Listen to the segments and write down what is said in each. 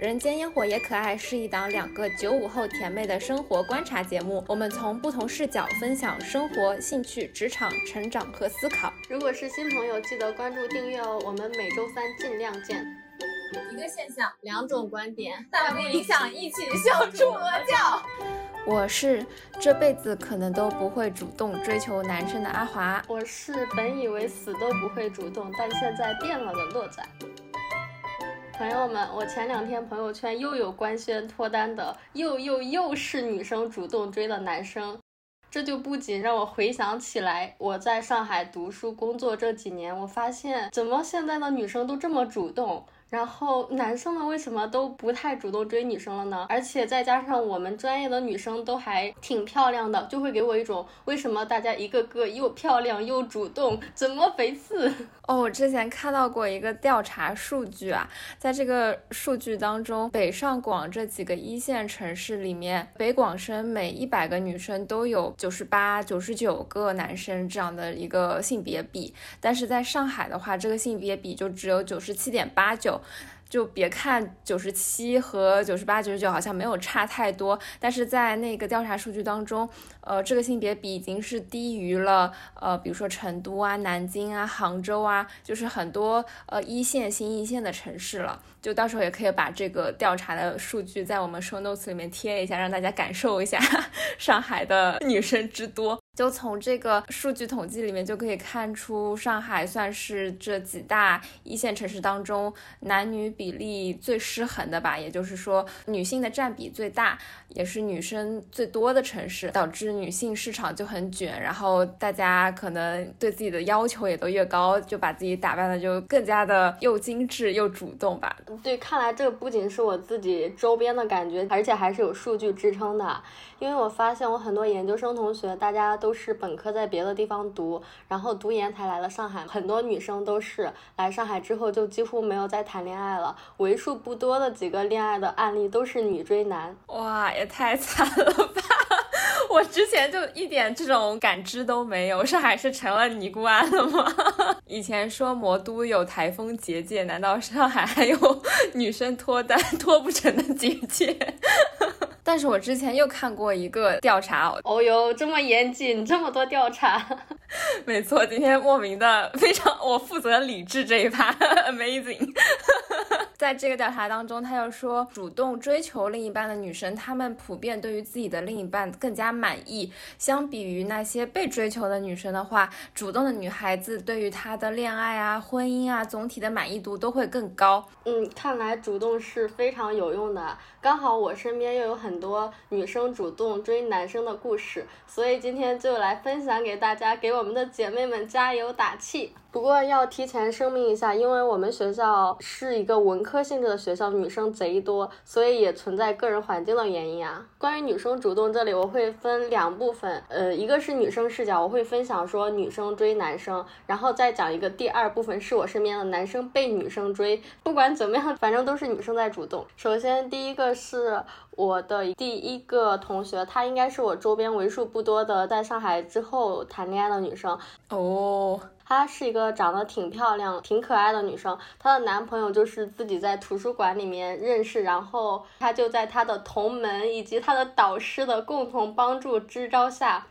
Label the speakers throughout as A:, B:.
A: 人间烟火也可爱是一档两个九五后甜妹的生活观察节目，我们从不同视角分享生活、兴趣、职场、成长和思考。
B: 如果是新朋友，记得关注订阅哦。我们每周三尽量见。
C: 一个现象，
B: 两种观点，
C: 大不影响一起笑出鹅叫。
A: 我是这辈子可能都不会主动追求男生的阿华。
B: 我是本以为死都不会主动，但现在变了的洛仔。朋友们，我前两天朋友圈又有官宣脱单的，又又又是女生主动追的男生，这就不仅让我回想起来我在上海读书工作这几年，我发现怎么现在的女生都这么主动。然后男生们为什么都不太主动追女生了呢？而且再加上我们专业的女生都还挺漂亮的，就会给我一种为什么大家一个个又漂亮又主动，怎么回事？
A: 哦，我之前看到过一个调查数据啊，在这个数据当中，北上广这几个一线城市里面，北广深每一百个女生都有九十八、九十九个男生这样的一个性别比，但是在上海的话，这个性别比就只有九十七点八九。就别看九十七和九十八、九十九好像没有差太多，但是在那个调查数据当中，呃，这个性别比已经是低于了呃，比如说成都啊、南京啊、杭州啊，就是很多呃一线、新一线的城市了。就到时候也可以把这个调查的数据在我们 show notes 里面贴一下，让大家感受一下 上海的女生之多。就从这个数据统计里面就可以看出，上海算是这几大一线城市当中男女比例最失衡的吧。也就是说，女性的占比最大，也是女生最多的城市，导致女性市场就很卷。然后大家可能对自己的要求也都越高，就把自己打扮的就更加的又精致又主动吧。
B: 对，看来这个不仅是我自己周边的感觉，而且还是有数据支撑的。因为我发现我很多研究生同学，大家都是本科在别的地方读，然后读研才来了上海。很多女生都是来上海之后就几乎没有再谈恋爱了，为数不多的几个恋爱的案例都是女追男。
A: 哇，也太惨了吧！我之前就一点这种感知都没有，上海是成了尼姑庵了吗？以前说魔都有台风结界，难道上海还有女生脱单脱不成的结界？但是我之前又看过一个调查，
B: 哦哟，这么严谨，这么多调查，
A: 没错，今天莫名的非常，我负责理智这一趴，amazing。在这个调查当中，他又说，主动追求另一半的女生，她们普遍对于自己的另一半更加满意。相比于那些被追求的女生的话，主动的女孩子对于她的恋爱啊、婚姻啊，总体的满意度都会更高。
B: 嗯，看来主动是非常有用的。刚好我身边又有很多女生主动追男生的故事，所以今天就来分享给大家，给我们的姐妹们加油打气。不过要提前声明一下，因为我们学校是一个文科性质的学校，女生贼多，所以也存在个人环境的原因啊。关于女生主动这里，我会分两部分，呃，一个是女生视角，我会分享说女生追男生，然后再讲一个第二部分是我身边的男生被女生追。不管怎么样，反正都是女生在主动。首先第一个是我的第一个同学，她应该是我周边为数不多的在上海之后谈恋爱的女生
A: 哦。
B: 她是一个长得挺漂亮、挺可爱的女生，她的男朋友就是自己在图书馆里面认识，然后她就在她的同门以及她的导师的共同帮助支招下。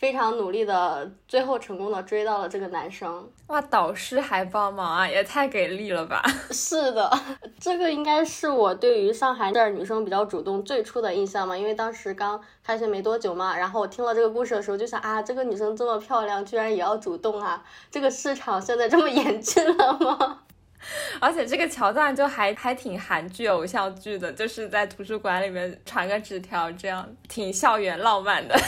B: 非常努力的，最后成功的追到了这个男生。
A: 哇，导师还帮忙啊，也太给力了吧！
B: 是的，这个应该是我对于上海这儿女生比较主动最初的印象嘛，因为当时刚开学没多久嘛。然后我听了这个故事的时候，就想啊，这个女生这么漂亮，居然也要主动啊！这个市场现在这么严峻了吗？
A: 而且这个桥段就还还挺韩剧偶像剧的，就是在图书馆里面传个纸条，这样挺校园浪漫的。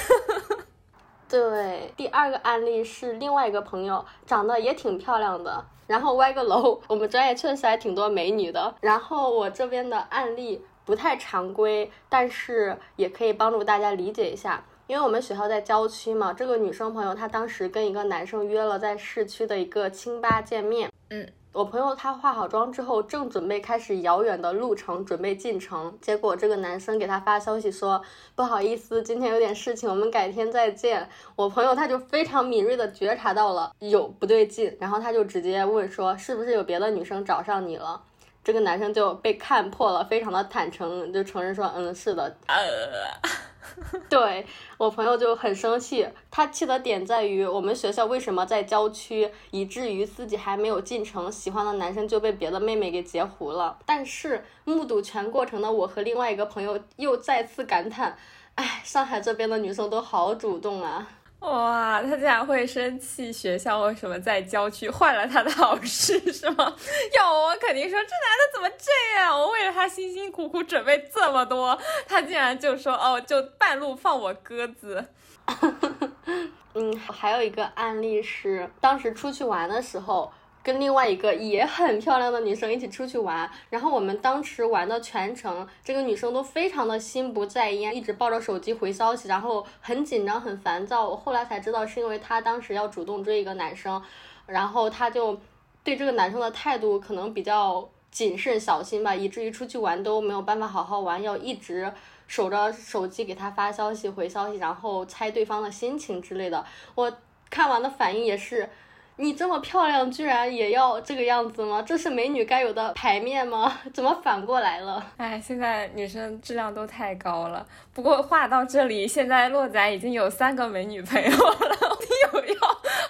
B: 对，第二个案例是另外一个朋友，长得也挺漂亮的，然后歪个楼。我们专业确实还挺多美女的。然后我这边的案例不太常规，但是也可以帮助大家理解一下，因为我们学校在郊区嘛。这个女生朋友她当时跟一个男生约了在市区的一个清吧见面，
A: 嗯。
B: 我朋友她化好妆之后，正准备开始遥远的路程，准备进城。结果这个男生给她发消息说：“不好意思，今天有点事情，我们改天再见。”我朋友他就非常敏锐的觉察到了有不对劲，然后他就直接问说：“是不是有别的女生找上你了？”这个男生就被看破了，非常的坦诚，就承认说，嗯，是的。对我朋友就很生气，他气的点在于我们学校为什么在郊区，以至于自己还没有进城，喜欢的男生就被别的妹妹给截胡了。但是目睹全过程的我和另外一个朋友又再次感叹，哎，上海这边的女生都好主动啊。
A: 哇，他竟然会生气？学校为什么在郊区换了他的老师 是吗？要我肯定说这男的怎么这样？我为了他辛辛苦苦准备这么多，他竟然就说哦，就半路放我鸽子。
B: 嗯，还有一个案例是，当时出去玩的时候。跟另外一个也很漂亮的女生一起出去玩，然后我们当时玩的全程，这个女生都非常的心不在焉，一直抱着手机回消息，然后很紧张很烦躁。我后来才知道是因为她当时要主动追一个男生，然后她就对这个男生的态度可能比较谨慎小心吧，以至于出去玩都没有办法好好玩，要一直守着手机给他发消息回消息，然后猜对方的心情之类的。我看完的反应也是。你这么漂亮，居然也要这个样子吗？这是美女该有的牌面吗？怎么反过来了？
A: 哎，现在女生质量都太高了。不过话到这里，现在洛仔已经有三个美女朋友了。你有要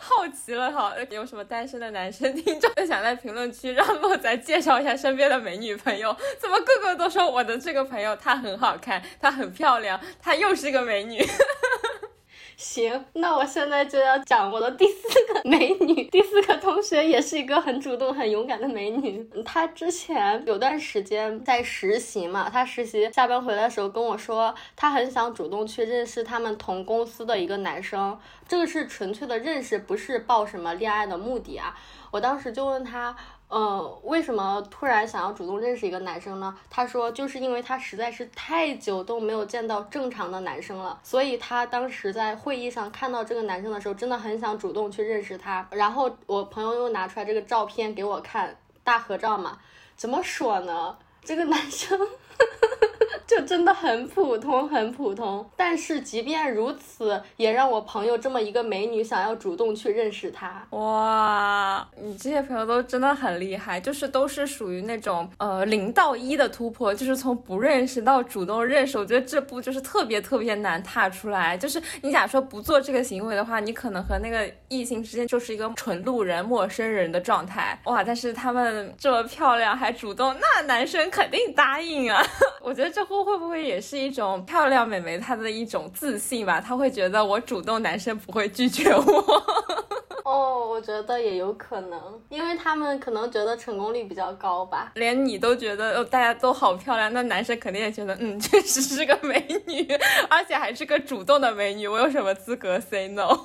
A: 好奇了哈？有什么单身的男生听众想在评论区让洛仔介绍一下身边的美女朋友？怎么个个都说我的这个朋友她很好看，她很漂亮，她又是个美女？
B: 行，那我现在就要讲我的第四个美女。第四个同学也是一个很主动、很勇敢的美女。她之前有段时间在实习嘛，她实习下班回来的时候跟我说，她很想主动去认识他们同公司的一个男生。这个是纯粹的认识，不是抱什么恋爱的目的啊。我当时就问她。呃，为什么突然想要主动认识一个男生呢？他说，就是因为他实在是太久都没有见到正常的男生了，所以他当时在会议上看到这个男生的时候，真的很想主动去认识他。然后我朋友又拿出来这个照片给我看，大合照嘛，怎么说呢？这个男生。就真的很普通，很普通。但是即便如此，也让我朋友这么一个美女想要主动去认识他。
A: 哇，你这些朋友都真的很厉害，就是都是属于那种呃零到一的突破，就是从不认识到主动认识。我觉得这步就是特别特别难踏出来。就是你假如说不做这个行为的话，你可能和那个异性之间就是一个纯路人、陌生人的状态。哇，但是他们这么漂亮还主动，那男生肯定答应啊。我觉得这。会不会也是一种漂亮美眉她的一种自信吧？她会觉得我主动，男生不会拒绝我。
B: 哦，我觉得也有可能，因为他们可能觉得成功率比较高吧。
A: 连你都觉得大家都好漂亮，那男生肯定也觉得，嗯，确实是个美女，而且还是个主动的美女，我有什么资格 say no？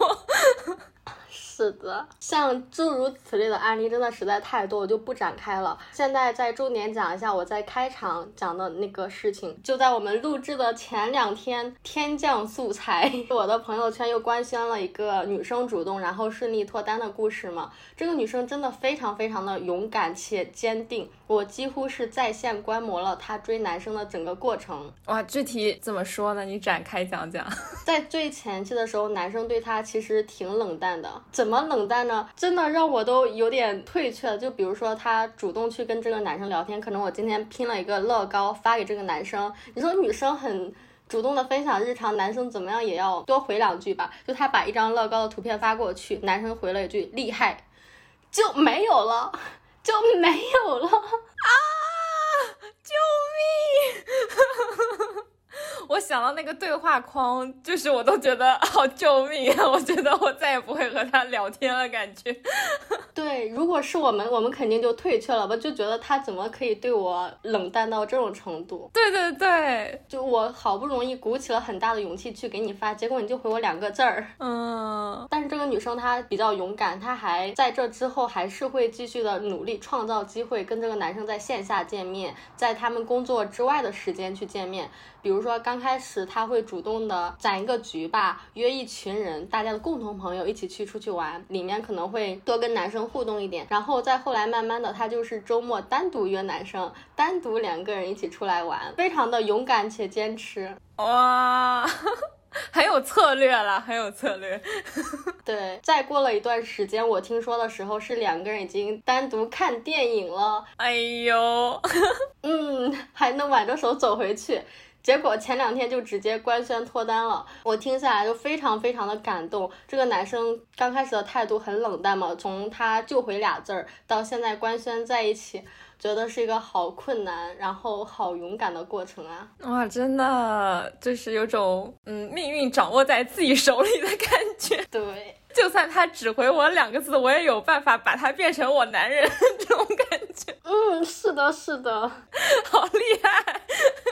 B: 是的，像诸如此类的案例真的实在太多，我就不展开了。现在再重点讲一下我在开场讲的那个事情。就在我们录制的前两天，天降素材，我的朋友圈又官宣了一个女生主动然后顺利脱单的故事嘛。这个女生真的非常非常的勇敢且坚定，我几乎是在线观摩了她追男生的整个过程。
A: 哇，具体怎么说呢？你展开讲讲。
B: 在最前期的时候，男生对她其实挺冷淡的，怎怎么冷淡呢？真的让我都有点退却了。就比如说，他主动去跟这个男生聊天，可能我今天拼了一个乐高发给这个男生。你说女生很主动的分享日常，男生怎么样也要多回两句吧？就他把一张乐高的图片发过去，男生回了一句厉害，就没有了，就没有了啊！
A: 救命！我想到那个对话框，就是我都觉得好救命啊！我觉得我再也不会和他聊天了，感觉。
B: 对，如果是我们，我们肯定就退却了吧，就觉得他怎么可以对我冷淡到这种程度？
A: 对对对，
B: 就我好不容易鼓起了很大的勇气去给你发，结果你就回我两个字儿。
A: 嗯。
B: 但是这个女生她比较勇敢，她还在这之后还是会继续的努力创造机会，跟这个男生在线下见面，在他们工作之外的时间去见面。比如说刚开始他会主动的攒一个局吧，约一群人，大家的共同朋友一起去出去玩，里面可能会多跟男生互动一点。然后再后来慢慢的，他就是周末单独约男生，单独两个人一起出来玩，非常的勇敢且坚持。
A: 哇，很有策略了，很有策略。
B: 对，再过了一段时间，我听说的时候是两个人已经单独看电影了。
A: 哎呦，
B: 嗯，还能挽着手走回去。结果前两天就直接官宣脱单了，我听下来就非常非常的感动。这个男生刚开始的态度很冷淡嘛，从他就回俩字儿到现在官宣在一起。觉得是一个好困难，然后好勇敢的过程啊！
A: 哇，真的就是有种嗯，命运掌握在自己手里的感觉。
B: 对，
A: 就算他只回我两个字，我也有办法把他变成我男人 这种感觉。
B: 嗯，是的，是的，
A: 好厉害，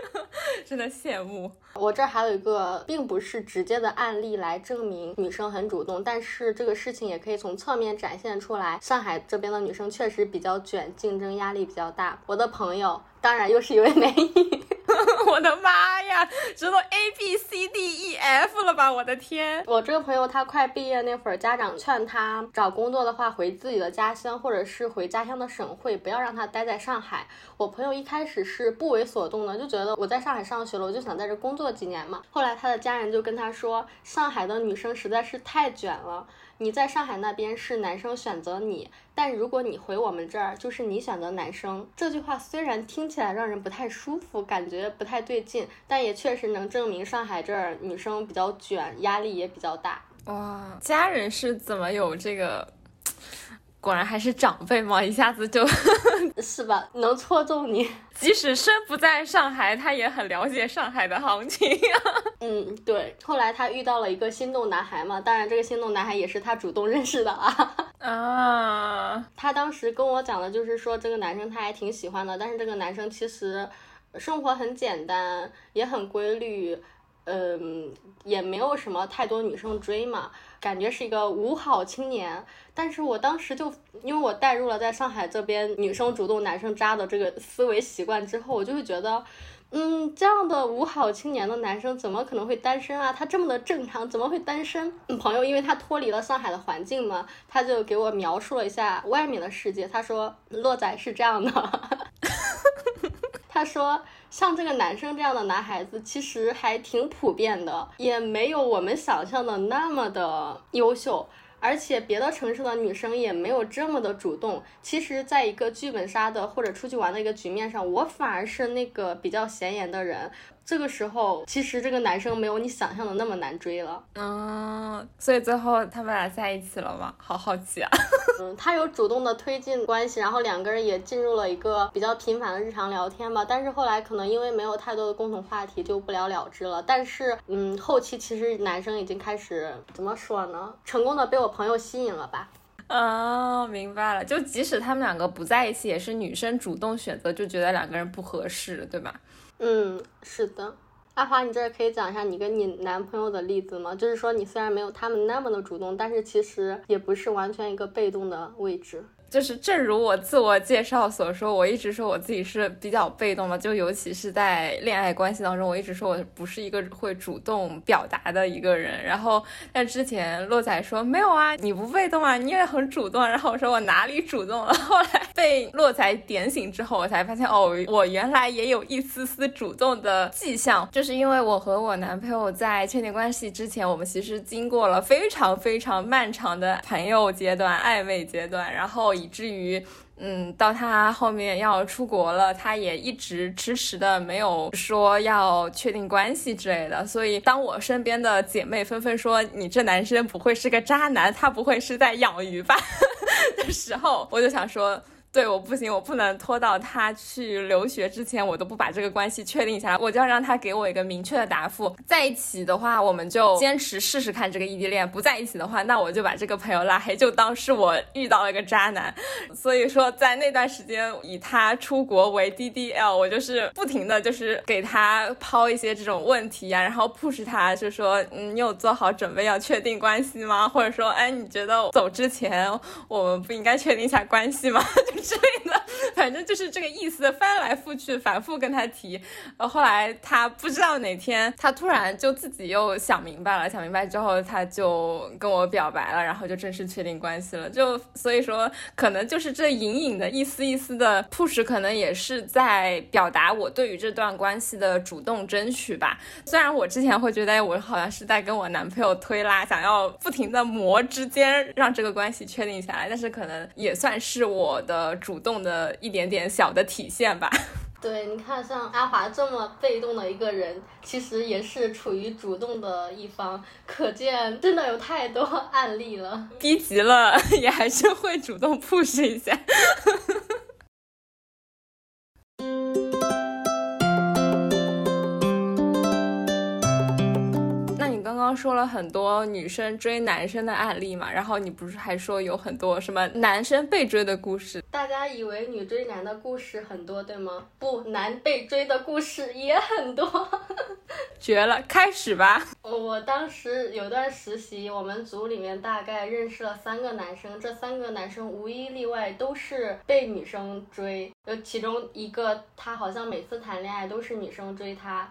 A: 真的羡慕。
B: 我这儿还有一个，并不是直接的案例来证明女生很主动，但是这个事情也可以从侧面展现出来。上海这边的女生确实比较卷，竞争压力比较大。我的朋友。当然又是一位美女，
A: 我的妈呀，知道 A B C D E F 了吧？我的天！
B: 我这个朋友他快毕业那会儿，家长劝他找工作的话回自己的家乡，或者是回家乡的省会，不要让他待在上海。我朋友一开始是不为所动的，就觉得我在上海上学了，我就想在这工作几年嘛。后来他的家人就跟他说，上海的女生实在是太卷了。你在上海那边是男生选择你，但如果你回我们这儿，就是你选择男生。这句话虽然听起来让人不太舒服，感觉不太对劲，但也确实能证明上海这儿女生比较卷，压力也比较大。
A: 哇，家人是怎么有这个？果然还是长辈嘛，一下子就
B: 是吧，能戳中你。
A: 即使身不在上海，他也很了解上海的行情。
B: 嗯，对。后来他遇到了一个心动男孩嘛，当然这个心动男孩也是他主动认识的啊。
A: 啊，
B: 他当时跟我讲的就是说这个男生他还挺喜欢的，但是这个男生其实生活很简单，也很规律，嗯，也没有什么太多女生追嘛。感觉是一个五好青年，但是我当时就因为我带入了在上海这边女生主动男生渣的这个思维习惯之后，我就会觉得，嗯，这样的五好青年的男生怎么可能会单身啊？他这么的正常，怎么会单身？朋友因为他脱离了上海的环境嘛，他就给我描述了一下外面的世界。他说，洛仔是这样的，他说。像这个男生这样的男孩子，其实还挺普遍的，也没有我们想象的那么的优秀，而且别的城市的女生也没有这么的主动。其实，在一个剧本杀的或者出去玩的一个局面上，我反而是那个比较显眼的人。这个时候，其实这个男生没有你想象的那么难追了。
A: 嗯，所以最后他们俩在一起了吗？好好奇啊。
B: 嗯，他有主动的推进关系，然后两个人也进入了一个比较频繁的日常聊天吧。但是后来可能因为没有太多的共同话题，就不了了之了。但是，嗯，后期其实男生已经开始怎么说呢？成功的被我朋友吸引了吧？
A: 啊，明白了。就即使他们两个不在一起，也是女生主动选择，就觉得两个人不合适，对吧？
B: 嗯，是的，阿华，你这儿可以讲一下你跟你男朋友的例子吗？就是说，你虽然没有他们那么的主动，但是其实也不是完全一个被动的位置。
A: 就是正如我自我介绍所说，我一直说我自己是比较被动嘛，就尤其是在恋爱关系当中，我一直说我不是一个会主动表达的一个人。然后，但之前洛仔说没有啊，你不被动啊，你也很主动。然后我说我哪里主动了？后来被洛仔点醒之后，我才发现哦，我原来也有一丝丝主动的迹象。就是因为我和我男朋友在确定关系之前，我们其实经过了非常非常漫长的朋友阶段、暧昧阶段，然后。以至于，嗯，到他后面要出国了，他也一直迟迟的没有说要确定关系之类的。所以，当我身边的姐妹纷纷说你这男生不会是个渣男，他不会是在养鱼吧 的时候，我就想说。对我不行，我不能拖到他去留学之前，我都不把这个关系确定下来，我就要让他给我一个明确的答复。在一起的话，我们就坚持试试看这个异地恋；不在一起的话，那我就把这个朋友拉黑，就当是我遇到了一个渣男。所以说，在那段时间，以他出国为 DDL，我就是不停的就是给他抛一些这种问题呀，然后 push 他，就说，嗯，你有做好准备要确定关系吗？或者说，哎，你觉得走之前我们不应该确定一下关系吗？就。之类的，反正就是这个意思，翻来覆去，反复跟他提。呃，后来他不知道哪天，他突然就自己又想明白了，想明白之后，他就跟我表白了，然后就正式确定关系了。就所以说，可能就是这隐隐的一丝一丝的 push，可能也是在表达我对于这段关系的主动争取吧。虽然我之前会觉得我好像是在跟我男朋友推拉，想要不停的磨之间让这个关系确定下来，但是可能也算是我的主动的一点点小的体现吧。
B: 对，你看像阿华这么被动的一个人，其实也是处于主动的一方，可见真的有太多案例了。
A: 逼急了 也还是会主动 push 一下。刚刚说了很多女生追男生的案例嘛，然后你不是还说有很多什么男生被追的故事？
B: 大家以为女追男的故事很多，对吗？不，男被追的故事也很多。
A: 绝了，开始吧。
B: 我当时有段实习，我们组里面大概认识了三个男生，这三个男生无一例外都是被女生追，就其中一个他好像每次谈恋爱都是女生追他。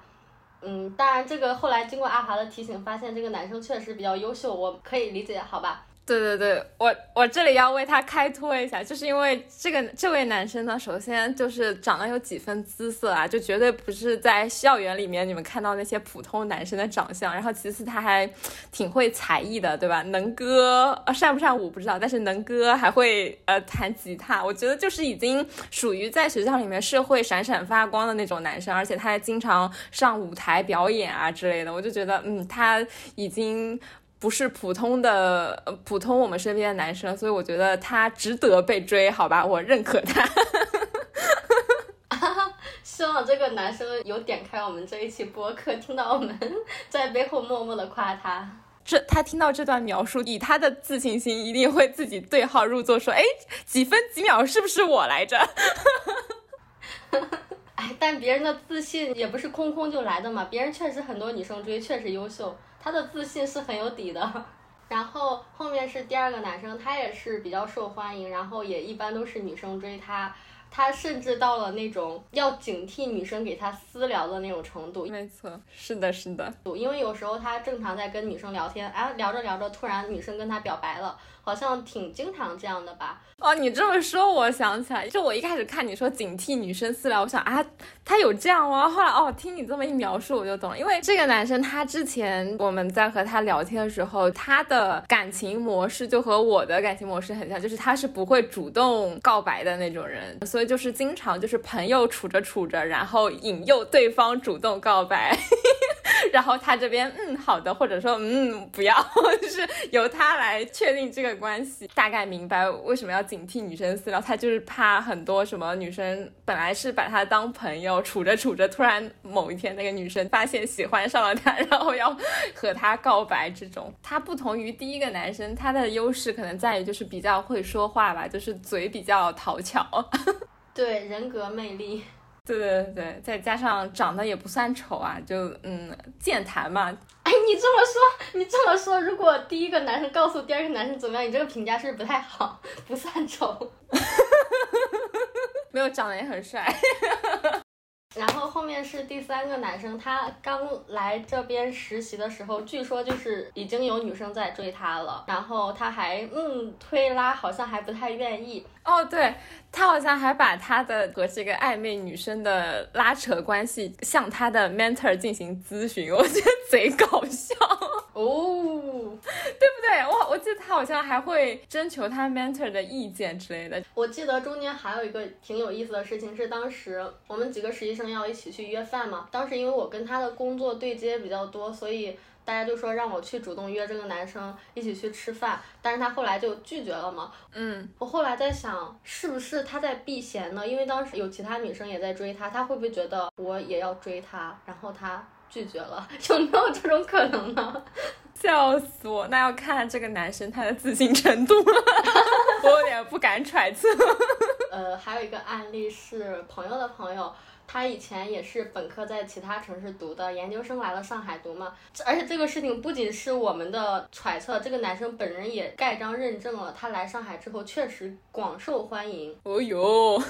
B: 嗯，当然，这个后来经过阿华的提醒，发现这个男生确实比较优秀，我可以理解，好吧？
A: 对对对，我我这里要为他开脱一下，就是因为这个这位男生呢，首先就是长得有几分姿色啊，就绝对不是在校园里面你们看到那些普通男生的长相。然后其次他还挺会才艺的，对吧？能歌，善不善舞不知道，但是能歌还会呃弹吉他。我觉得就是已经属于在学校里面社会闪闪发光的那种男生，而且他还经常上舞台表演啊之类的。我就觉得，嗯，他已经。不是普通的普通我们身边的男生，所以我觉得他值得被追，好吧，我认可他。
B: 希望这个男生有点开我们这一期播客，听到我们 在背后默默的夸他。
A: 这他听到这段描述，以他的自信心，一定会自己对号入座，说：“哎，几分几秒是不是我来着？”
B: 哎，但别人的自信也不是空空就来的嘛，别人确实很多女生追，确实优秀。他的自信是很有底的，然后后面是第二个男生，他也是比较受欢迎，然后也一般都是女生追他，他甚至到了那种要警惕女生给他私聊的那种程度。
A: 没错，是的，是的，
B: 因为有时候他正常在跟女生聊天，哎，聊着聊着，突然女生跟他表白了。好像挺经常这样的吧？
A: 哦，你这么说，我想起来，就我一开始看你说警惕女生私聊，我想啊，他有这样吗？后来哦，听你这么一描述，我就懂了。因为这个男生他之前我们在和他聊天的时候，他的感情模式就和我的感情模式很像，就是他是不会主动告白的那种人，所以就是经常就是朋友处着处着，然后引诱对方主动告白。然后他这边嗯好的，或者说嗯不要，就是由他来确定这个关系。大概明白为什么要警惕女生私聊，他就是怕很多什么女生本来是把他当朋友处着处着，突然某一天那个女生发现喜欢上了他，然后要和他告白这种。他不同于第一个男生，他的优势可能在于就是比较会说话吧，就是嘴比较讨巧，
B: 对人格魅力。
A: 对对对，再加上长得也不算丑啊，就嗯健谈嘛。
B: 哎，你这么说，你这么说，如果第一个男生告诉第二个男生怎么样，你这个评价是不是不太好？不算丑，
A: 没有长得也很帅。
B: 然后后面是第三个男生，他刚来这边实习的时候，据说就是已经有女生在追他了，然后他还嗯推拉，好像还不太愿意。
A: 哦，对他好像还把他的和这个暧昧女生的拉扯关系向他的 mentor 进行咨询，我觉得贼搞笑
B: 哦，
A: 对不对？我我记得他好像还会征求他 mentor 的意见之类的。
B: 我记得中间还有一个挺有意思的事情，是当时我们几个实习生要一起去约饭嘛，当时因为我跟他的工作对接比较多，所以。大家就说让我去主动约这个男生一起去吃饭，但是他后来就拒绝了嘛。
A: 嗯，
B: 我后来在想，是不是他在避嫌呢？因为当时有其他女生也在追他，他会不会觉得我也要追他，然后他拒绝了？有没有这种可能呢？
A: 笑死我！那要看这个男生他的自信程度了，我有点不敢揣测。
B: 呃，还有一个案例是朋友的朋友。他以前也是本科在其他城市读的，研究生来了上海读嘛。而且这个事情不仅是我们的揣测，这个男生本人也盖章认证了，他来上海之后确实广受欢迎。
A: 哦哟，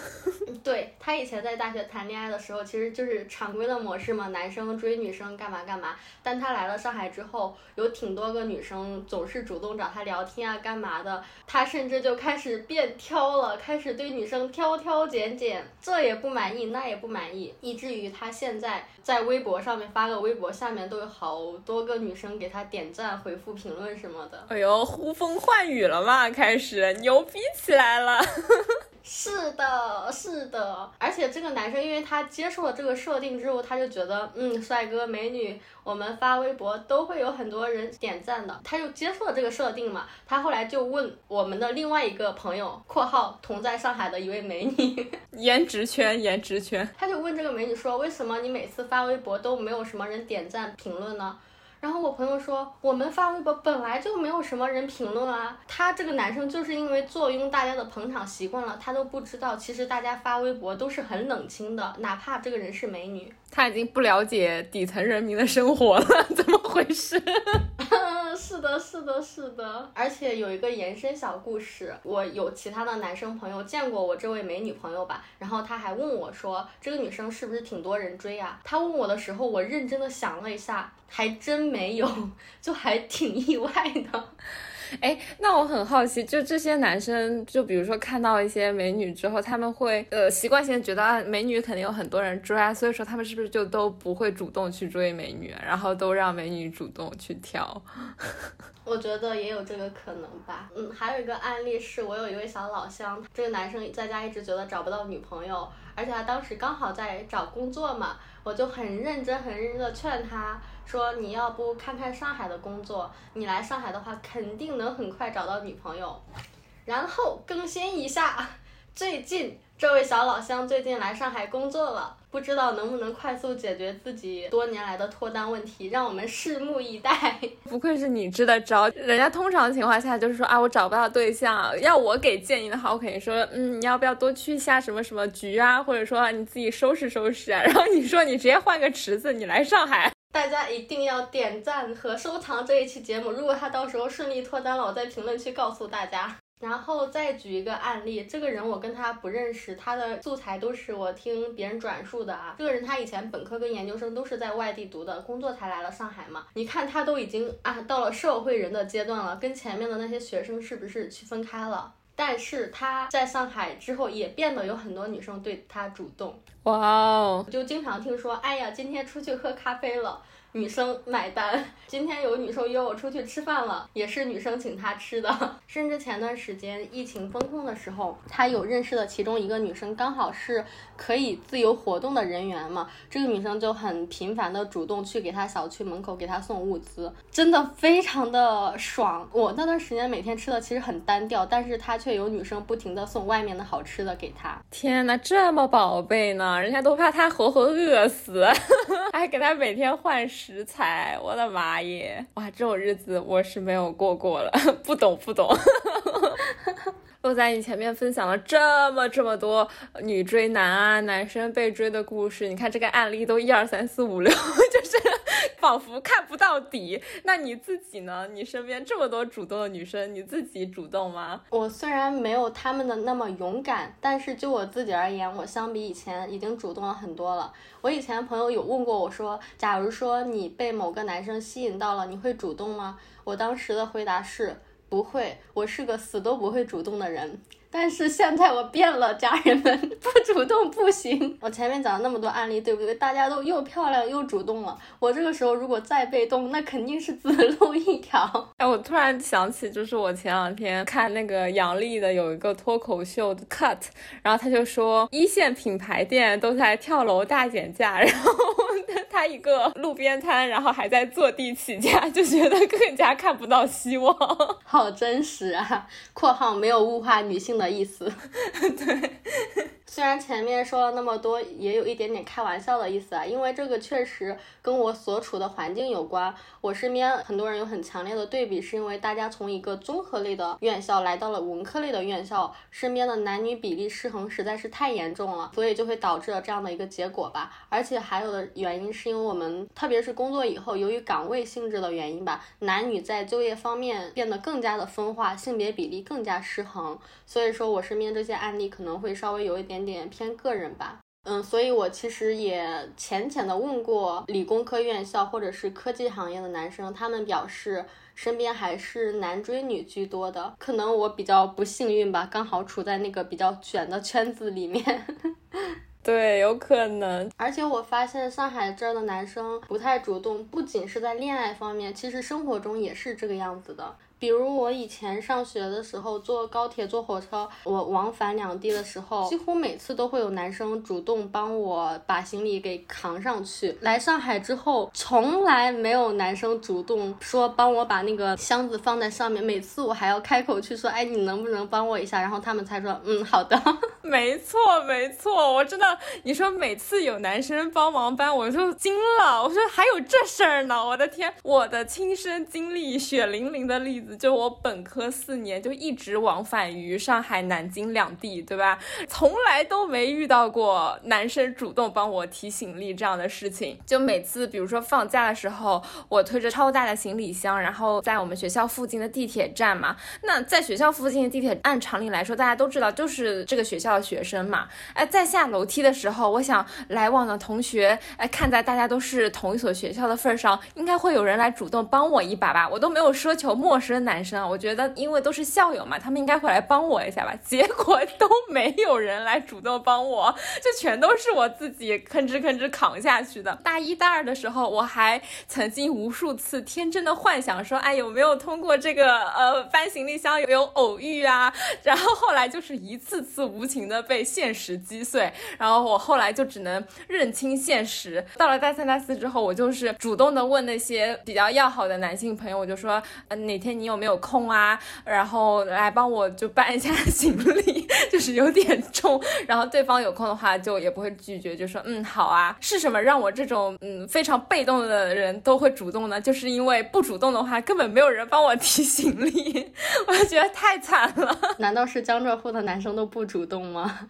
B: 对他以前在大学谈恋爱的时候，其实就是常规的模式嘛，男生追女生干嘛干嘛。但他来了上海之后，有挺多个女生总是主动找他聊天啊，干嘛的。他甚至就开始变挑了，开始对女生挑挑拣拣，这也不满意，那也不满意，以至于他现在在微博上面发个微博，下面都有好多个女生给他点赞、回复评论什么的。
A: 哎呦，呼风唤雨了嘛，开始牛逼起来了。
B: 是的，是的，而且这个男生，因为他接受了这个设定之后，他就觉得，嗯，帅哥美女，我们发微博都会有很多人点赞的，他就接受了这个设定嘛。他后来就问我们的另外一个朋友（括号同在上海的一位美女 ），
A: 颜值圈，颜值圈，
B: 他就问这个美女说，为什么你每次发微博都没有什么人点赞评论呢？然后我朋友说，我们发微博本来就没有什么人评论啊。他这个男生就是因为坐拥大家的捧场习惯了，他都不知道其实大家发微博都是很冷清的，哪怕这个人是美女。
A: 他已经不了解底层人民的生活了，怎么回事？
B: 是的，是的，是的。而且有一个延伸小故事，我有其他的男生朋友见过我这位美女朋友吧，然后他还问我说，这个女生是不是挺多人追啊？他问我的时候，我认真的想了一下，还真没有，就还挺意外的。
A: 哎，那我很好奇，就这些男生，就比如说看到一些美女之后，他们会呃习惯性觉得啊，美女肯定有很多人追，所以说他们是不是就都不会主动去追美女，然后都让美女主动去挑？
B: 我觉得也有这个可能吧。嗯，还有一个案例是我有一位小老乡，这个男生在家一直觉得找不到女朋友，而且他当时刚好在找工作嘛，我就很认真、很认真的劝他。说你要不看看上海的工作，你来上海的话肯定能很快找到女朋友。然后更新一下，最近这位小老乡最近来上海工作了，不知道能不能快速解决自己多年来的脱单问题，让我们拭目以待。
A: 不愧是你支的招，人家通常情况下就是说啊，我找不到对象，要我给建议的话，我肯定说，嗯，你要不要多去一下什么什么局啊，或者说你自己收拾收拾啊。然后你说你直接换个池子，你来上海。
B: 大家一定要点赞和收藏这一期节目。如果他到时候顺利脱单了，我在评论区告诉大家。然后再举一个案例，这个人我跟他不认识，他的素材都是我听别人转述的啊。这个人他以前本科跟研究生都是在外地读的，工作才来了上海嘛。你看他都已经啊到了社会人的阶段了，跟前面的那些学生是不是区分开了？但是他在上海之后也变得有很多女生对他主动。
A: 哇哦！
B: 就经常听说，哎呀，今天出去喝咖啡了。女生买单，今天有女生约我出去吃饭了，也是女生请他吃的。甚至前段时间疫情封控的时候，他有认识的其中一个女生，刚好是可以自由活动的人员嘛。这个女生就很频繁的主动去给他小区门口给他送物资，真的非常的爽。我那段时间每天吃的其实很单调，但是他却有女生不停的送外面的好吃的给他。
A: 天呐，这么宝贝呢，人家都怕他活活饿死，还给他每天换食。食材，我的妈耶！哇，这种日子我是没有过过了，不 懂不懂。落在，你前面分享了这么这么多女追男啊，男生被追的故事，你看这个案例都一二三四五六，就是 仿佛看不到底。那你自己呢？你身边这么多主动的女生，你自己主动吗？
B: 我虽然没有他们的那么勇敢，但是就我自己而言，我相比以前已经主动了很多了。我以前朋友有问过我说，假如说你被某个男生吸引到了，你会主动吗？我当时的回答是。不会，我是个死都不会主动的人。但是现在我变了，家人们不主动不行。我前面讲了那么多案例，对不对？大家都又漂亮又主动了。我这个时候如果再被动，那肯定是死路一条。
A: 哎，我突然想起，就是我前两天看那个杨笠的有一个脱口秀的 cut，然后他就说一线品牌店都在跳楼大减价，然后。他一个路边摊，然后还在坐地起价，就觉得更加看不到希望。
B: 好真实啊！（括号没有物化女性的意思。）
A: 对。
B: 虽然前面说了那么多，也有一点点开玩笑的意思啊，因为这个确实跟我所处的环境有关。我身边很多人有很强烈的对比，是因为大家从一个综合类的院校来到了文科类的院校，身边的男女比例失衡实在是太严重了，所以就会导致了这样的一个结果吧。而且还有的原因是是因为我们，特别是工作以后，由于岗位性质的原因吧，男女在就业方面变得更加的分化，性别比例更加失衡。所以说我身边这些案例可能会稍微有一点。点偏个人吧，嗯，所以我其实也浅浅的问过理工科院校或者是科技行业的男生，他们表示身边还是男追女居多的。可能我比较不幸运吧，刚好处在那个比较卷的圈子里面。
A: 对，有可能。
B: 而且我发现上海这儿的男生不太主动，不仅是在恋爱方面，其实生活中也是这个样子的。比如我以前上学的时候，坐高铁、坐火车，我往返两地的时候，几乎每次都会有男生主动帮我把行李给扛上去。来上海之后，从来没有男生主动说帮我把那个箱子放在上面，每次我还要开口去说，哎，你能不能帮我一下？然后他们才说，嗯，好的。
A: 没错，没错，我真的，你说每次有男生帮忙搬，我就惊了。我说还有这事儿呢，我的天，我的亲身经历，血淋淋的例子。就我本科四年就一直往返于上海、南京两地，对吧？从来都没遇到过男生主动帮我提行李这样的事情。就每次，比如说放假的时候，我推着超大的行李箱，然后在我们学校附近的地铁站嘛。那在学校附近的地铁，按常理来说，大家都知道就是这个学校的学生嘛。哎，在下楼梯的时候，我想来往的同学，哎，看在大家都是同一所学校的份上，应该会有人来主动帮我一把吧？我都没有奢求陌生。男生啊，我觉得因为都是校友嘛，他们应该会来帮我一下吧。结果都没有人来主动帮我，就全都是我自己吭哧吭哧扛下去的。大一、大二的时候，我还曾经无数次天真的幻想说，哎，有没有通过这个呃搬行李箱有有偶遇啊？然后后来就是一次次无情的被现实击碎，然后我后来就只能认清现实。到了大三、大四之后，我就是主动的问那些比较要好的男性朋友，我就说，呃，哪天你有。有没有空啊？然后来帮我就搬一下行李，就是有点重。然后对方有空的话，就也不会拒绝，就说嗯好啊。是什么让我这种嗯非常被动的人都会主动呢？就是因为不主动的话，根本没有人帮我提行李，我就觉得太惨了。
B: 难道是江浙沪的男生都不主动吗？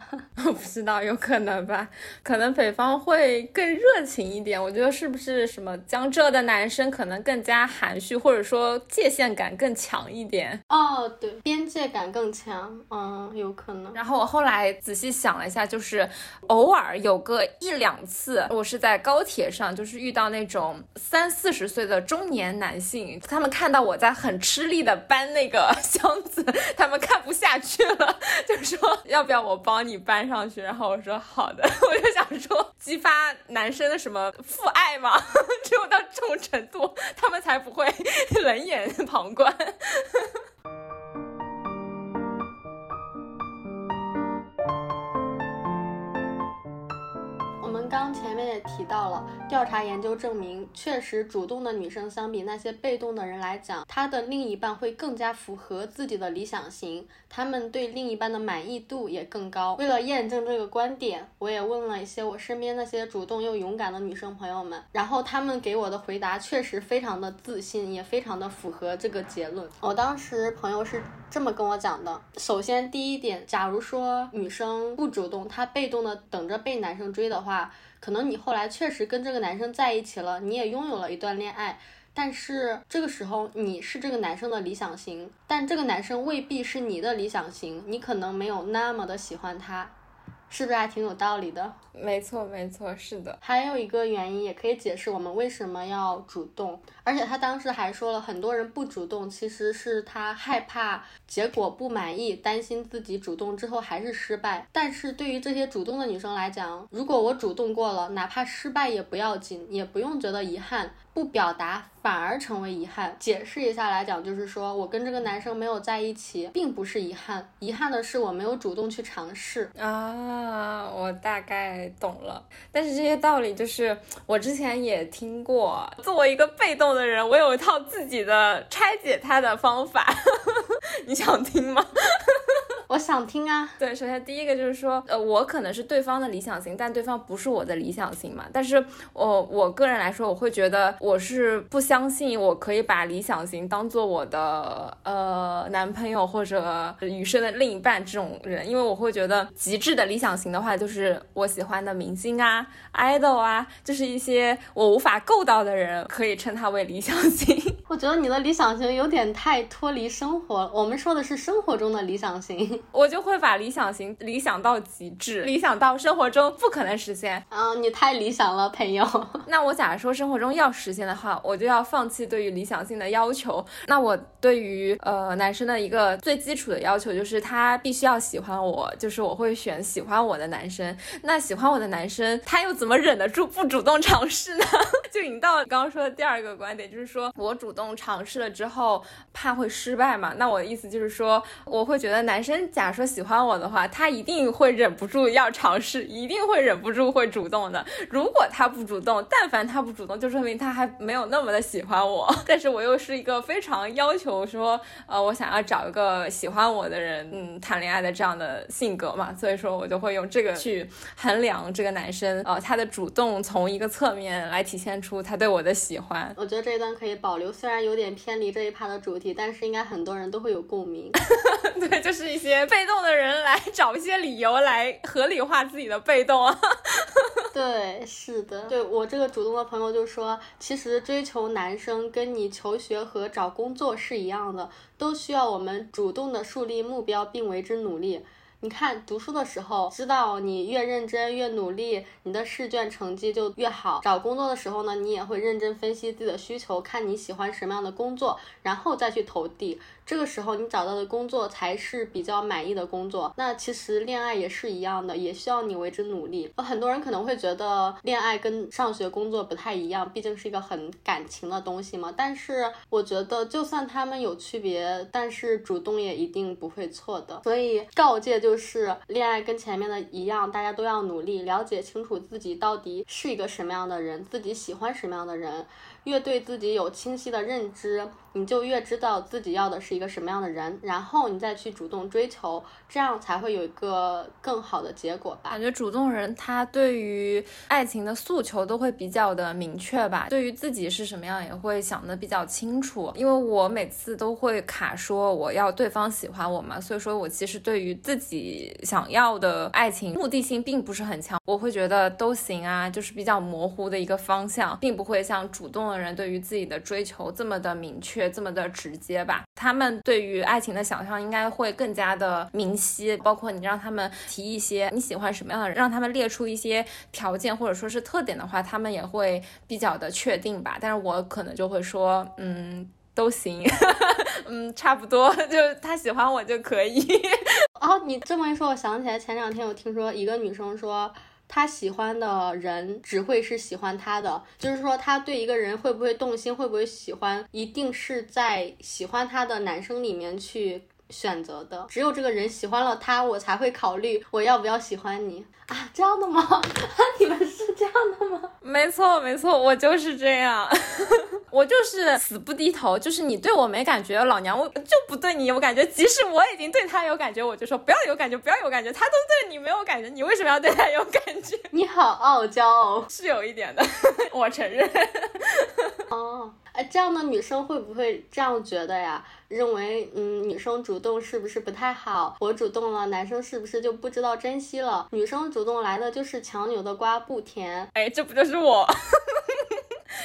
A: 我不知道，有可能吧。可能北方会更热情一点。我觉得是不是什么江浙的男生可能更加含蓄，或者说界限感更。强一点
B: 哦，对，边界感更强，嗯，有可能。
A: 然后我后来仔细想了一下，就是偶尔有个一两次，我是在高铁上，就是遇到那种三四十岁的中年男性，他们看到我在很吃力的搬那个 箱子，他们看不下去了，就说要不要我帮你搬上去？然后我说好的，我就想说激发男生的什么父爱嘛，只有到这种程度，他们才不会冷眼旁观。
B: 我 们刚前面也提到了，调查研究证明，确实主动的女生相比那些被动的人来讲，她的另一半会更加符合自己的理想型。他们对另一半的满意度也更高。为了验证这个观点，我也问了一些我身边那些主动又勇敢的女生朋友们，然后他们给我的回答确实非常的自信，也非常的符合这个结论。我当时朋友是这么跟我讲的：首先，第一点，假如说女生不主动，她被动的等着被男生追的话，可能你后来确实跟这个男生在一起了，你也拥有了一段恋爱。但是这个时候你是这个男生的理想型，但这个男生未必是你的理想型，你可能没有那么的喜欢他，是不是还挺有道理的？
A: 没错，没错，是的。
B: 还有一个原因也可以解释我们为什么要主动，而且他当时还说了很多人不主动，其实是他害怕结果不满意，担心自己主动之后还是失败。但是对于这些主动的女生来讲，如果我主动过了，哪怕失败也不要紧，也不用觉得遗憾。不表达反而成为遗憾。解释一下来讲，就是说我跟这个男生没有在一起，并不是遗憾，遗憾的是我没有主动去尝试
A: 啊。我大概懂了，但是这些道理就是我之前也听过。作为一个被动的人，我有一套自己的拆解他的方法，你想听吗？
B: 我想听啊。
A: 对，首先第一个就是说，呃，我可能是对方的理想型，但对方不是我的理想型嘛。但是我我个人来说，我会觉得我是不相信我可以把理想型当做我的呃男朋友或者余生的另一半这种人，因为我会觉得极致的理想型的话，就是我喜欢的明星啊、idol 啊，就是一些我无法够到的人，可以称他为理想型。
B: 我觉得你的理想型有点太脱离生活，我们说的是生活中的理想型。
A: 我就会把理想型理想到极致，理想到生活中不可能实现。
B: 嗯，你太理想了，朋友。
A: 那我假如说生活中要实现的话，我就要放弃对于理想性的要求。那我对于呃男生的一个最基础的要求就是他必须要喜欢我，就是我会选喜欢我的男生。那喜欢我的男生，他又怎么忍得住不主动尝试呢？就引到刚刚说的第二个观点，就是说我主动尝试了之后，怕会失败嘛？那我的意思就是说，我会觉得男生。假如说喜欢我的话，他一定会忍不住要尝试，一定会忍不住会主动的。如果他不主动，但凡他不主动，就说明他还没有那么的喜欢我。但是我又是一个非常要求说，呃，我想要找一个喜欢我的人，嗯，谈恋爱的这样的性格嘛，所以说我就会用这个去衡量这个男生，呃，他的主动从一个侧面来体现出他对我的喜欢。
B: 我觉得这一段可以保留，虽然有点偏离这一趴的主题，但是应该很多人都会有共鸣。
A: 对，就是一些。被动的人来 找一些理由来合理化自己的被动啊。
B: 对，是的，对我这个主动的朋友就说，其实追求男生跟你求学和找工作是一样的，都需要我们主动的树立目标并为之努力。你看，读书的时候，知道你越认真越努力，你的试卷成绩就越好。找工作的时候呢，你也会认真分析自己的需求，看你喜欢什么样的工作，然后再去投递。这个时候你找到的工作才是比较满意的工作。那其实恋爱也是一样的，也需要你为之努力。很多人可能会觉得恋爱跟上学、工作不太一样，毕竟是一个很感情的东西嘛。但是我觉得，就算他们有区别，但是主动也一定不会错的。所以告诫就是，恋爱跟前面的一样，大家都要努力了解清楚自己到底是一个什么样的人，自己喜欢什么样的人。越对自己有清晰的认知，你就越知道自己要的是一个什么样的人，然后你再去主动追求，这样才会有一个更好的结果吧。
A: 感觉主动人他对于爱情的诉求都会比较的明确吧，对于自己是什么样也会想的比较清楚。因为我每次都会卡说我要对方喜欢我嘛，所以说我其实对于自己想要的爱情目的性并不是很强，我会觉得都行啊，就是比较模糊的一个方向，并不会像主动的。人对于自己的追求这么的明确，这么的直接吧？他们对于爱情的想象应该会更加的明晰。包括你让他们提一些你喜欢什么样的人，让他们列出一些条件或者说是特点的话，他们也会比较的确定吧。但是我可能就会说，嗯，都行，嗯，差不多，就他喜欢我就可以。
B: 哦，你这么一说，我想起来前两天我听说一个女生说。他喜欢的人只会是喜欢他的，就是说他对一个人会不会动心，会不会喜欢，一定是在喜欢他的男生里面去选择的。只有这个人喜欢了他，我才会考虑我要不要喜欢你啊？这样的吗？你们是这样的吗？
A: 没错，没错，我就是这样。我就是死不低头，就是你对我没感觉，老娘我就不对你有感觉。即使我已经对他有感觉，我就说不要有感觉，不要有感觉。他都对你没有感觉，你为什么要对他有感觉？
B: 你好傲娇哦，
A: 是有一点的，我承认。
B: 哦，哎，这样的女生会不会这样觉得呀？认为，嗯，女生主动是不是不太好？我主动了，男生是不是就不知道珍惜了？女生主动来的就是强扭的瓜不甜。
A: 哎，这不就是我？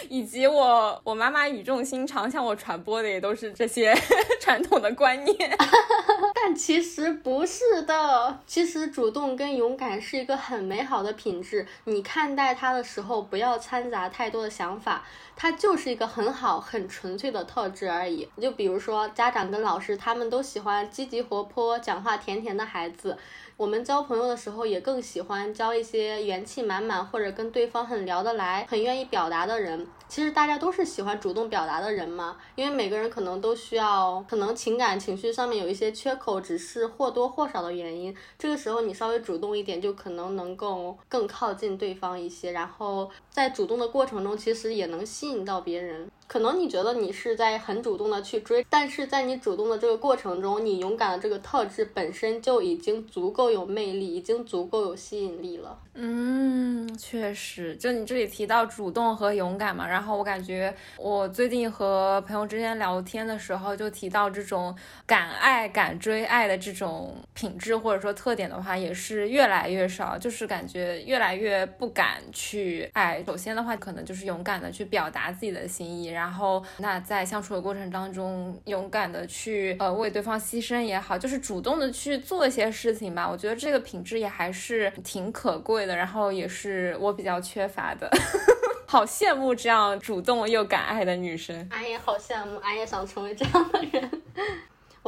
A: 以及我我妈妈语重心长向我传播的也都是这些 传统的观念，
B: 但其实不是的。其实主动跟勇敢是一个很美好的品质，你看待它的时候不要掺杂太多的想法，它就是一个很好很纯粹的特质而已。就比如说家长跟老师，他们都喜欢积极活泼、讲话甜甜的孩子。我们交朋友的时候也更喜欢交一些元气满满或者跟对方很聊得来、很愿意表达的人。其实大家都是喜欢主动表达的人嘛，因为每个人可能都需要，可能情感情绪上面有一些缺口，只是或多或少的原因。这个时候你稍微主动一点，就可能能够更靠近对方一些，然后在主动的过程中，其实也能吸引到别人。可能你觉得你是在很主动的去追，但是在你主动的这个过程中，你勇敢的这个特质本身就已经足够有魅力，已经足够有吸引力了。
A: 嗯，确实，就你这里提到主动和勇敢嘛，然后我感觉我最近和朋友之间聊天的时候，就提到这种敢爱敢追爱的这种品质或者说特点的话，也是越来越少，就是感觉越来越不敢去爱。首先的话，可能就是勇敢的去表达自己的心意。然后，那在相处的过程当中，勇敢的去呃为对方牺牲也好，就是主动的去做一些事情吧。我觉得这个品质也还是挺可贵的，然后也是我比较缺乏的。好羡慕这样主动又敢爱的女生，
B: 俺也好羡慕，俺也想成为这样的人。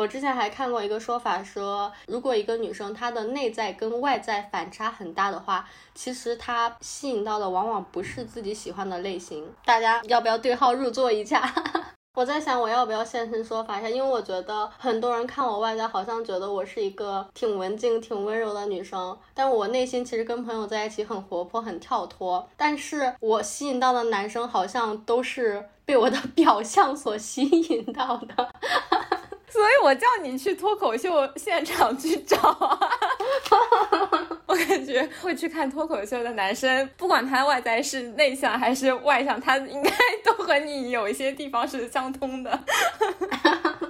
B: 我之前还看过一个说法，说如果一个女生她的内在跟外在反差很大的话，其实她吸引到的往往不是自己喜欢的类型。大家要不要对号入座一下？我在想我要不要现身说法一下，因为我觉得很多人看我外在好像觉得我是一个挺文静、挺温柔的女生，但我内心其实跟朋友在一起很活泼、很跳脱。但是我吸引到的男生好像都是被我的 表象所吸引到的。
A: 所以我叫你去脱口秀现场去找啊！我感觉会去看脱口秀的男生，不管他外在是内向还是外向，他应该都和你有一些地方是相通的。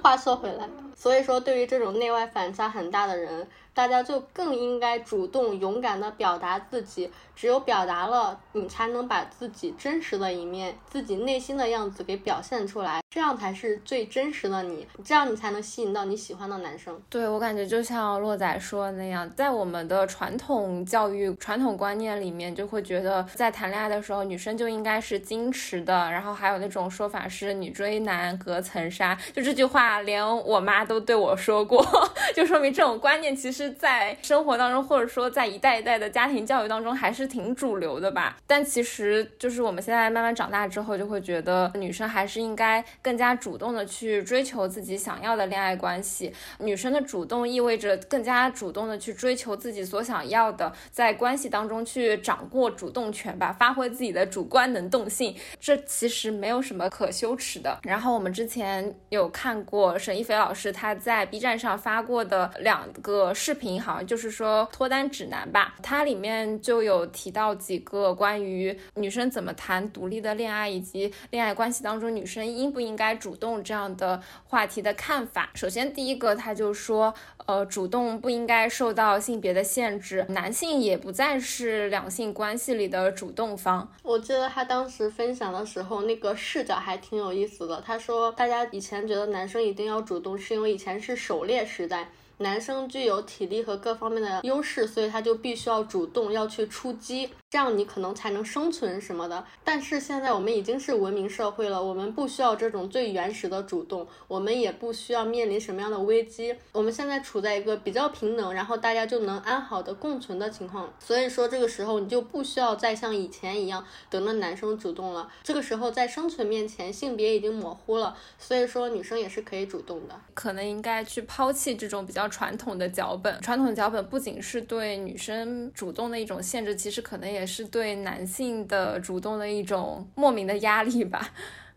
B: 话说回来，所以说对于这种内外反差很大的人。大家就更应该主动勇敢地表达自己，只有表达了，你才能把自己真实的一面、自己内心的样子给表现出来，这样才是最真实的你，这样你才能吸引到你喜欢的男生。
A: 对我感觉就像洛仔说的那样，在我们的传统教育、传统观念里面，就会觉得在谈恋爱的时候，女生就应该是矜持的，然后还有那种说法是“女追男隔层纱”，就这句话连我妈都对我说过，就说明这种观念其实。在生活当中，或者说在一代一代的家庭教育当中，还是挺主流的吧。但其实，就是我们现在慢慢长大之后，就会觉得女生还是应该更加主动的去追求自己想要的恋爱关系。女生的主动意味着更加主动的去追求自己所想要的，在关系当中去掌握主动权吧，发挥自己的主观能动性。这其实没有什么可羞耻的。然后我们之前有看过沈一菲老师他在 B 站上发过的两个。视频好像就是说脱单指南吧，它里面就有提到几个关于女生怎么谈独立的恋爱以及恋爱关系当中女生应不应该主动这样的话题的看法。首先第一个，他就说，呃，主动不应该受到性别的限制，男性也不再是两性关系里的主动方。
B: 我记得他当时分享的时候，那个视角还挺有意思的。他说，大家以前觉得男生一定要主动，是因为以前是狩猎时代。男生具有体力和各方面的优势，所以他就必须要主动要去出击。这样你可能才能生存什么的，但是现在我们已经是文明社会了，我们不需要这种最原始的主动，我们也不需要面临什么样的危机，我们现在处在一个比较平等，然后大家就能安好的共存的情况，所以说这个时候你就不需要再像以前一样等着男生主动了，这个时候在生存面前性别已经模糊了，所以说女生也是可以主动的，
A: 可能应该去抛弃这种比较传统的脚本，传统脚本不仅是对女生主动的一种限制，其实可能也。也是对男性的主动的一种莫名的压力吧。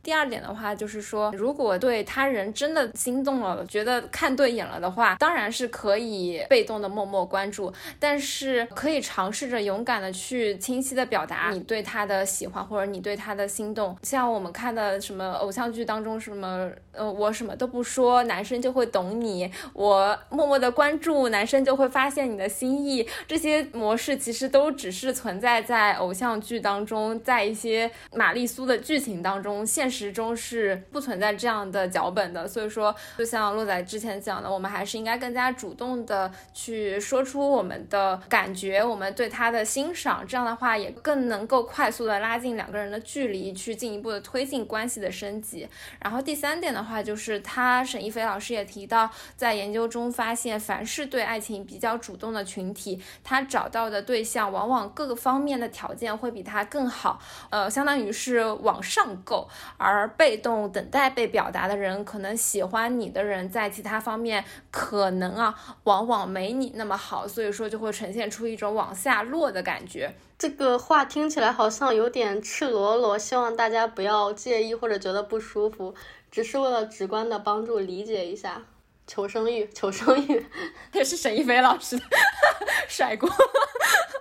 A: 第二点的话，就是说，如果对他人真的心动了，觉得看对眼了的话，当然是可以被动的默默关注，但是可以尝试着勇敢的去清晰的表达你对他的喜欢或者你对他的心动。像我们看的什么偶像剧当中，什么呃，我什么都不说，男生就会懂你；我默默的关注，男生就会发现你的心意。这些模式其实都只是存在在偶像剧当中，在一些玛丽苏的剧情当中，现实。中是不存在这样的脚本的。所以说，就像洛仔之前讲的，我们还是应该更加主动的去说出我们的感觉，我们对他的欣赏，这样的话也更能够快速的拉近两个人的距离，去进一步的推进关系的升级。然后第三点的话，就是他沈一飞老师也提到，在研究中发现，凡是对爱情比较主动的群体，他找到的对象往往各个方面的条件会比他更好，呃，相当于是往上够。而被动等待被表达的人，可能喜欢你的人，在其他方面可能啊，往往没你那么好，所以说就会呈现出一种往下落的感觉。
B: 这个话听起来好像有点赤裸裸，希望大家不要介意或者觉得不舒服，只是为了直观的帮助理解一下。求生欲，求生欲，
A: 也是沈一飞老师的 甩锅。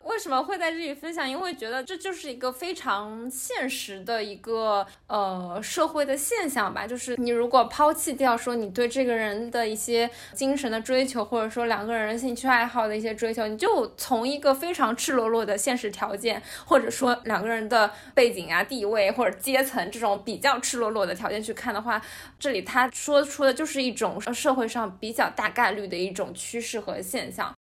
A: 为什么会在这里分享？因为觉得这就是一个非常现实的一个呃社会的现象吧。就是你如果抛弃掉说你对这个人的一些精神的追求，或者说两个人兴趣爱好的一些追求，你就从一个非常赤裸裸的现实条件，或者说两个人的背景啊、地位或者阶层这种比较赤裸裸的条件去看的话，这里他说出的就是一种社会上比较大概率的一种趋势和现象。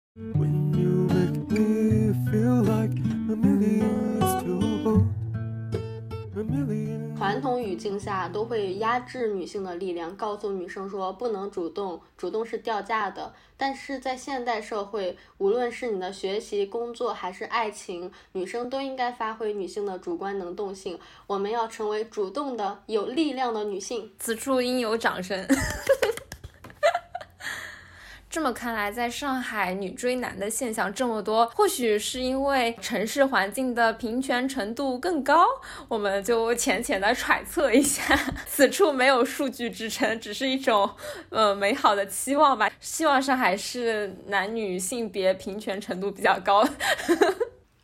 B: 传统语境下都会压制女性的力量，告诉女生说不能主动，主动是掉价的。但是在现代社会，无论是你的学习、工作还是爱情，女生都应该发挥女性的主观能动性。我们要成为主动的、有力量的女性。
A: 此处应有掌声。这么看来，在上海女追男的现象这么多，或许是因为城市环境的平权程度更高。我们就浅浅的揣测一下，此处没有数据支撑，只是一种呃美好的期望吧。希望上海市男女性别平权程度比较高。
B: 呵呵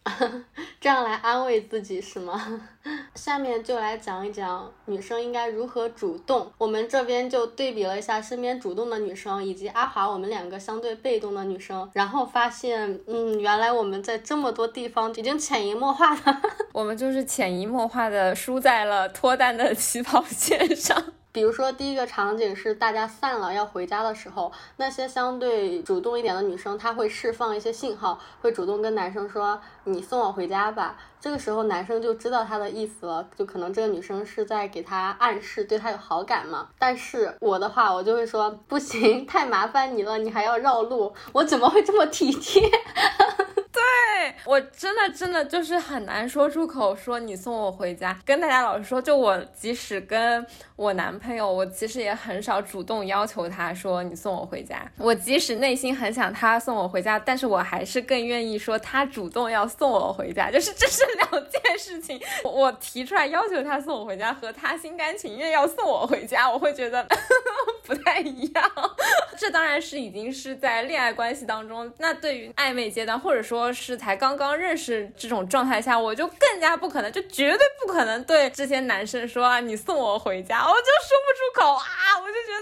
B: 这样来安慰自己是吗？下面就来讲一讲女生应该如何主动。我们这边就对比了一下身边主动的女生以及阿华我们两个相对被动的女生，然后发现，嗯，原来我们在这么多地方已经潜移默化的，
A: 我们就是潜移默化的输在了脱单的起跑线上。
B: 比如说，第一个场景是大家散了要回家的时候，那些相对主动一点的女生，她会释放一些信号，会主动跟男生说：“你送我回家吧。”这个时候男生就知道她的意思了，就可能这个女生是在给他暗示对他有好感嘛。但是我的话，我就会说：“不行，太麻烦你了，你还要绕路，我怎么会这么体贴？”
A: 对我真的真的就是很难说出口，说你送我回家。跟大家老实说，就我即使跟我男朋友，我其实也很少主动要求他说你送我回家。我即使内心很想他送我回家，但是我还是更愿意说他主动要送我回家，就是这是两件事情。我提出来要求他送我回家，和他心甘情愿要送我回家，我会觉得 不太一样。这当然是已经是在恋爱关系当中，那对于暧昧阶段，或者说是才刚刚认识这种状态下，我就更加不可能，就绝对不可能对这些男生说啊，你送我回家，我就说不出口啊，我就觉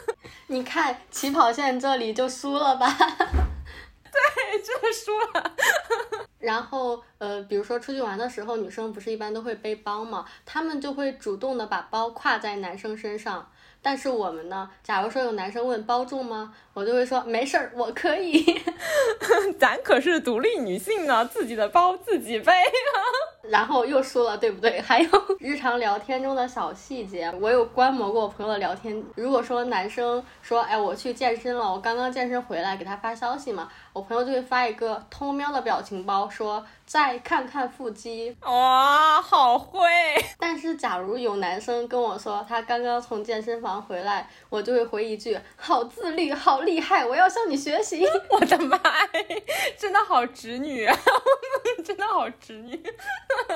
A: 得，
B: 你看起跑线这里就输了吧？
A: 对，真的输了。
B: 然后呃，比如说出去玩的时候，女生不是一般都会背包嘛，她们就会主动的把包挎在男生身上。但是我们呢？假如说有男生问包重吗？我就会说没事儿，我可以。
A: 咱可是独立女性呢，自己的包自己背。
B: 然后又输了，对不对？还有 日常聊天中的小细节，我有观摩过我朋友的聊天。如果说男生说，哎，我去健身了，我刚刚健身回来，给他发消息嘛，我朋友就会发一个偷瞄的表情包，说再看看腹肌。
A: 哇，好会！
B: 但是假如有男生跟我说他刚刚从健身房回来，我就会回一句，好自律，好厉害，我要向你学习。
A: 我的妈呀，真的好直女啊，真的好直女。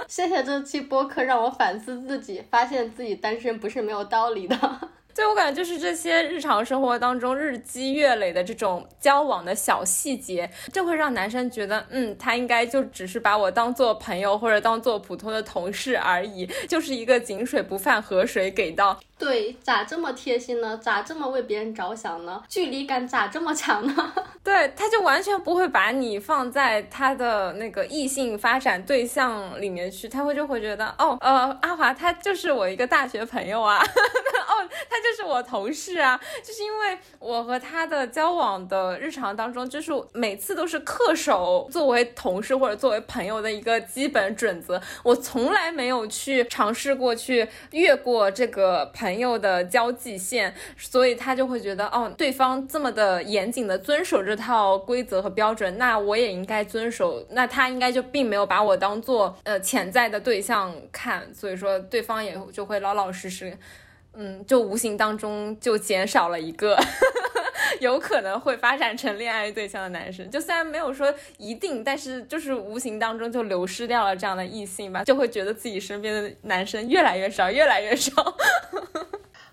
B: 谢谢这期播客让我反思自己，发现自己单身不是没有道理的。
A: 对我感觉就是这些日常生活当中日积月累的这种交往的小细节，就会让男生觉得，嗯，他应该就只是把我当做朋友或者当做普通的同事而已，就是一个井水不犯河水给到。
B: 对，咋这么贴心呢？咋这么为别人着想呢？距离感咋这么强呢？
A: 对，他就完全不会把你放在他的那个异性发展对象里面去，他会就会觉得，哦，呃，阿华他就是我一个大学朋友啊，哦，他就是我同事啊，就是因为我和他的交往的日常当中，就是每次都是恪守作为同事或者作为朋友的一个基本准则，我从来没有去尝试过去越过这个。朋朋友的交际线，所以他就会觉得，哦，对方这么的严谨的遵守这套规则和标准，那我也应该遵守，那他应该就并没有把我当做呃潜在的对象看，所以说对方也就会老老实实，嗯，就无形当中就减少了一个。有可能会发展成恋爱对象的男生，就虽然没有说一定，但是就是无形当中就流失掉了这样的异性吧，就会觉得自己身边的男生越来越少，越来越少。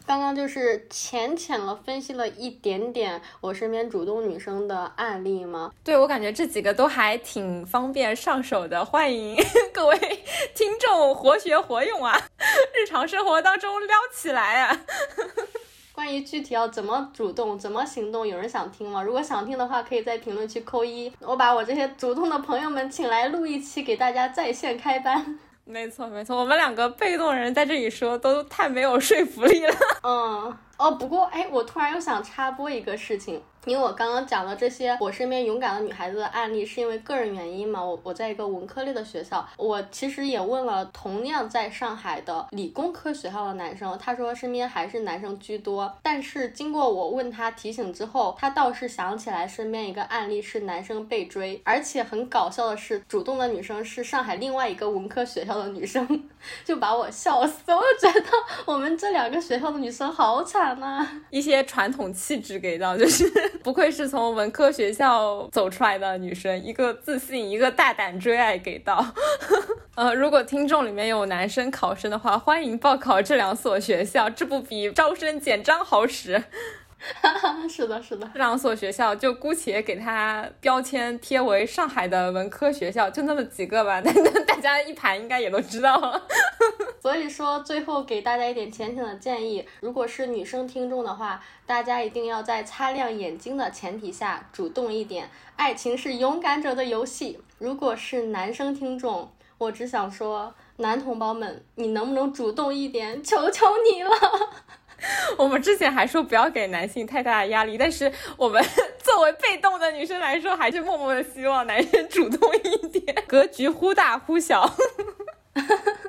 B: 刚刚就是浅浅了分析了一点点我身边主动女生的案例吗？
A: 对我感觉这几个都还挺方便上手的，欢迎 各位听众活学活用啊，日常生活当中撩起来啊。
B: 关于具体要怎么主动、怎么行动，有人想听吗？如果想听的话，可以在评论区扣一，我把我这些主动的朋友们请来录一期，给大家在线开班。
A: 没错，没错，我们两个被动人在这里说都太没有说服力了。
B: 嗯，哦，不过，哎，我突然又想插播一个事情。因为我刚刚讲了这些我身边勇敢的女孩子的案例，是因为个人原因嘛。我我在一个文科类的学校，我其实也问了同样在上海的理工科学校的男生，他说身边还是男生居多。但是经过我问他提醒之后，他倒是想起来身边一个案例是男生被追，而且很搞笑的是，主动的女生是上海另外一个文科学校的女生，就把我笑死。我觉得我们这两个学校的女生好惨呐，
A: 一些传统气质给到就是。不愧是从文科学校走出来的女生，一个自信，一个大胆追爱给到。呃，如果听众里面有男生考生的话，欢迎报考这两所学校，这不比招生简章好使。
B: 是的，是的，
A: 这两所学校就姑且给它标签贴为上海的文科学校，就那么几个吧，但 大家一盘应该也都知道了。
B: 所以说，最后给大家一点浅浅的建议，如果是女生听众的话，大家一定要在擦亮眼睛的前提下主动一点。爱情是勇敢者的游戏。如果是男生听众，我只想说，男同胞们，你能不能主动一点？求求你了。
A: 我们之前还说不要给男性太大的压力，但是我们 作为被动的女生来说，还是默默的希望男生主动一点，格局忽大忽小。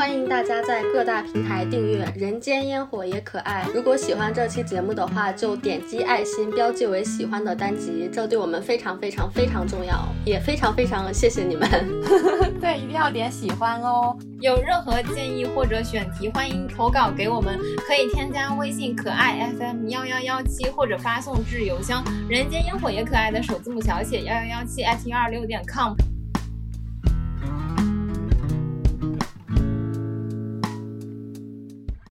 B: 欢迎大家在各大平台订阅《人间烟火也可爱》。如果喜欢这期节目的话，就点击爱心标记为喜欢的单集，这对我们非常非常非常重要，也非常非常谢谢你们。
C: 对，一定要点喜欢哦。有任何建议或者选题，欢迎投稿给我们，可以添加微信可爱 FM 幺幺幺七，或者发送至邮箱“人间烟火也可爱”的首字母小写幺幺幺七 at 幺二六点 com。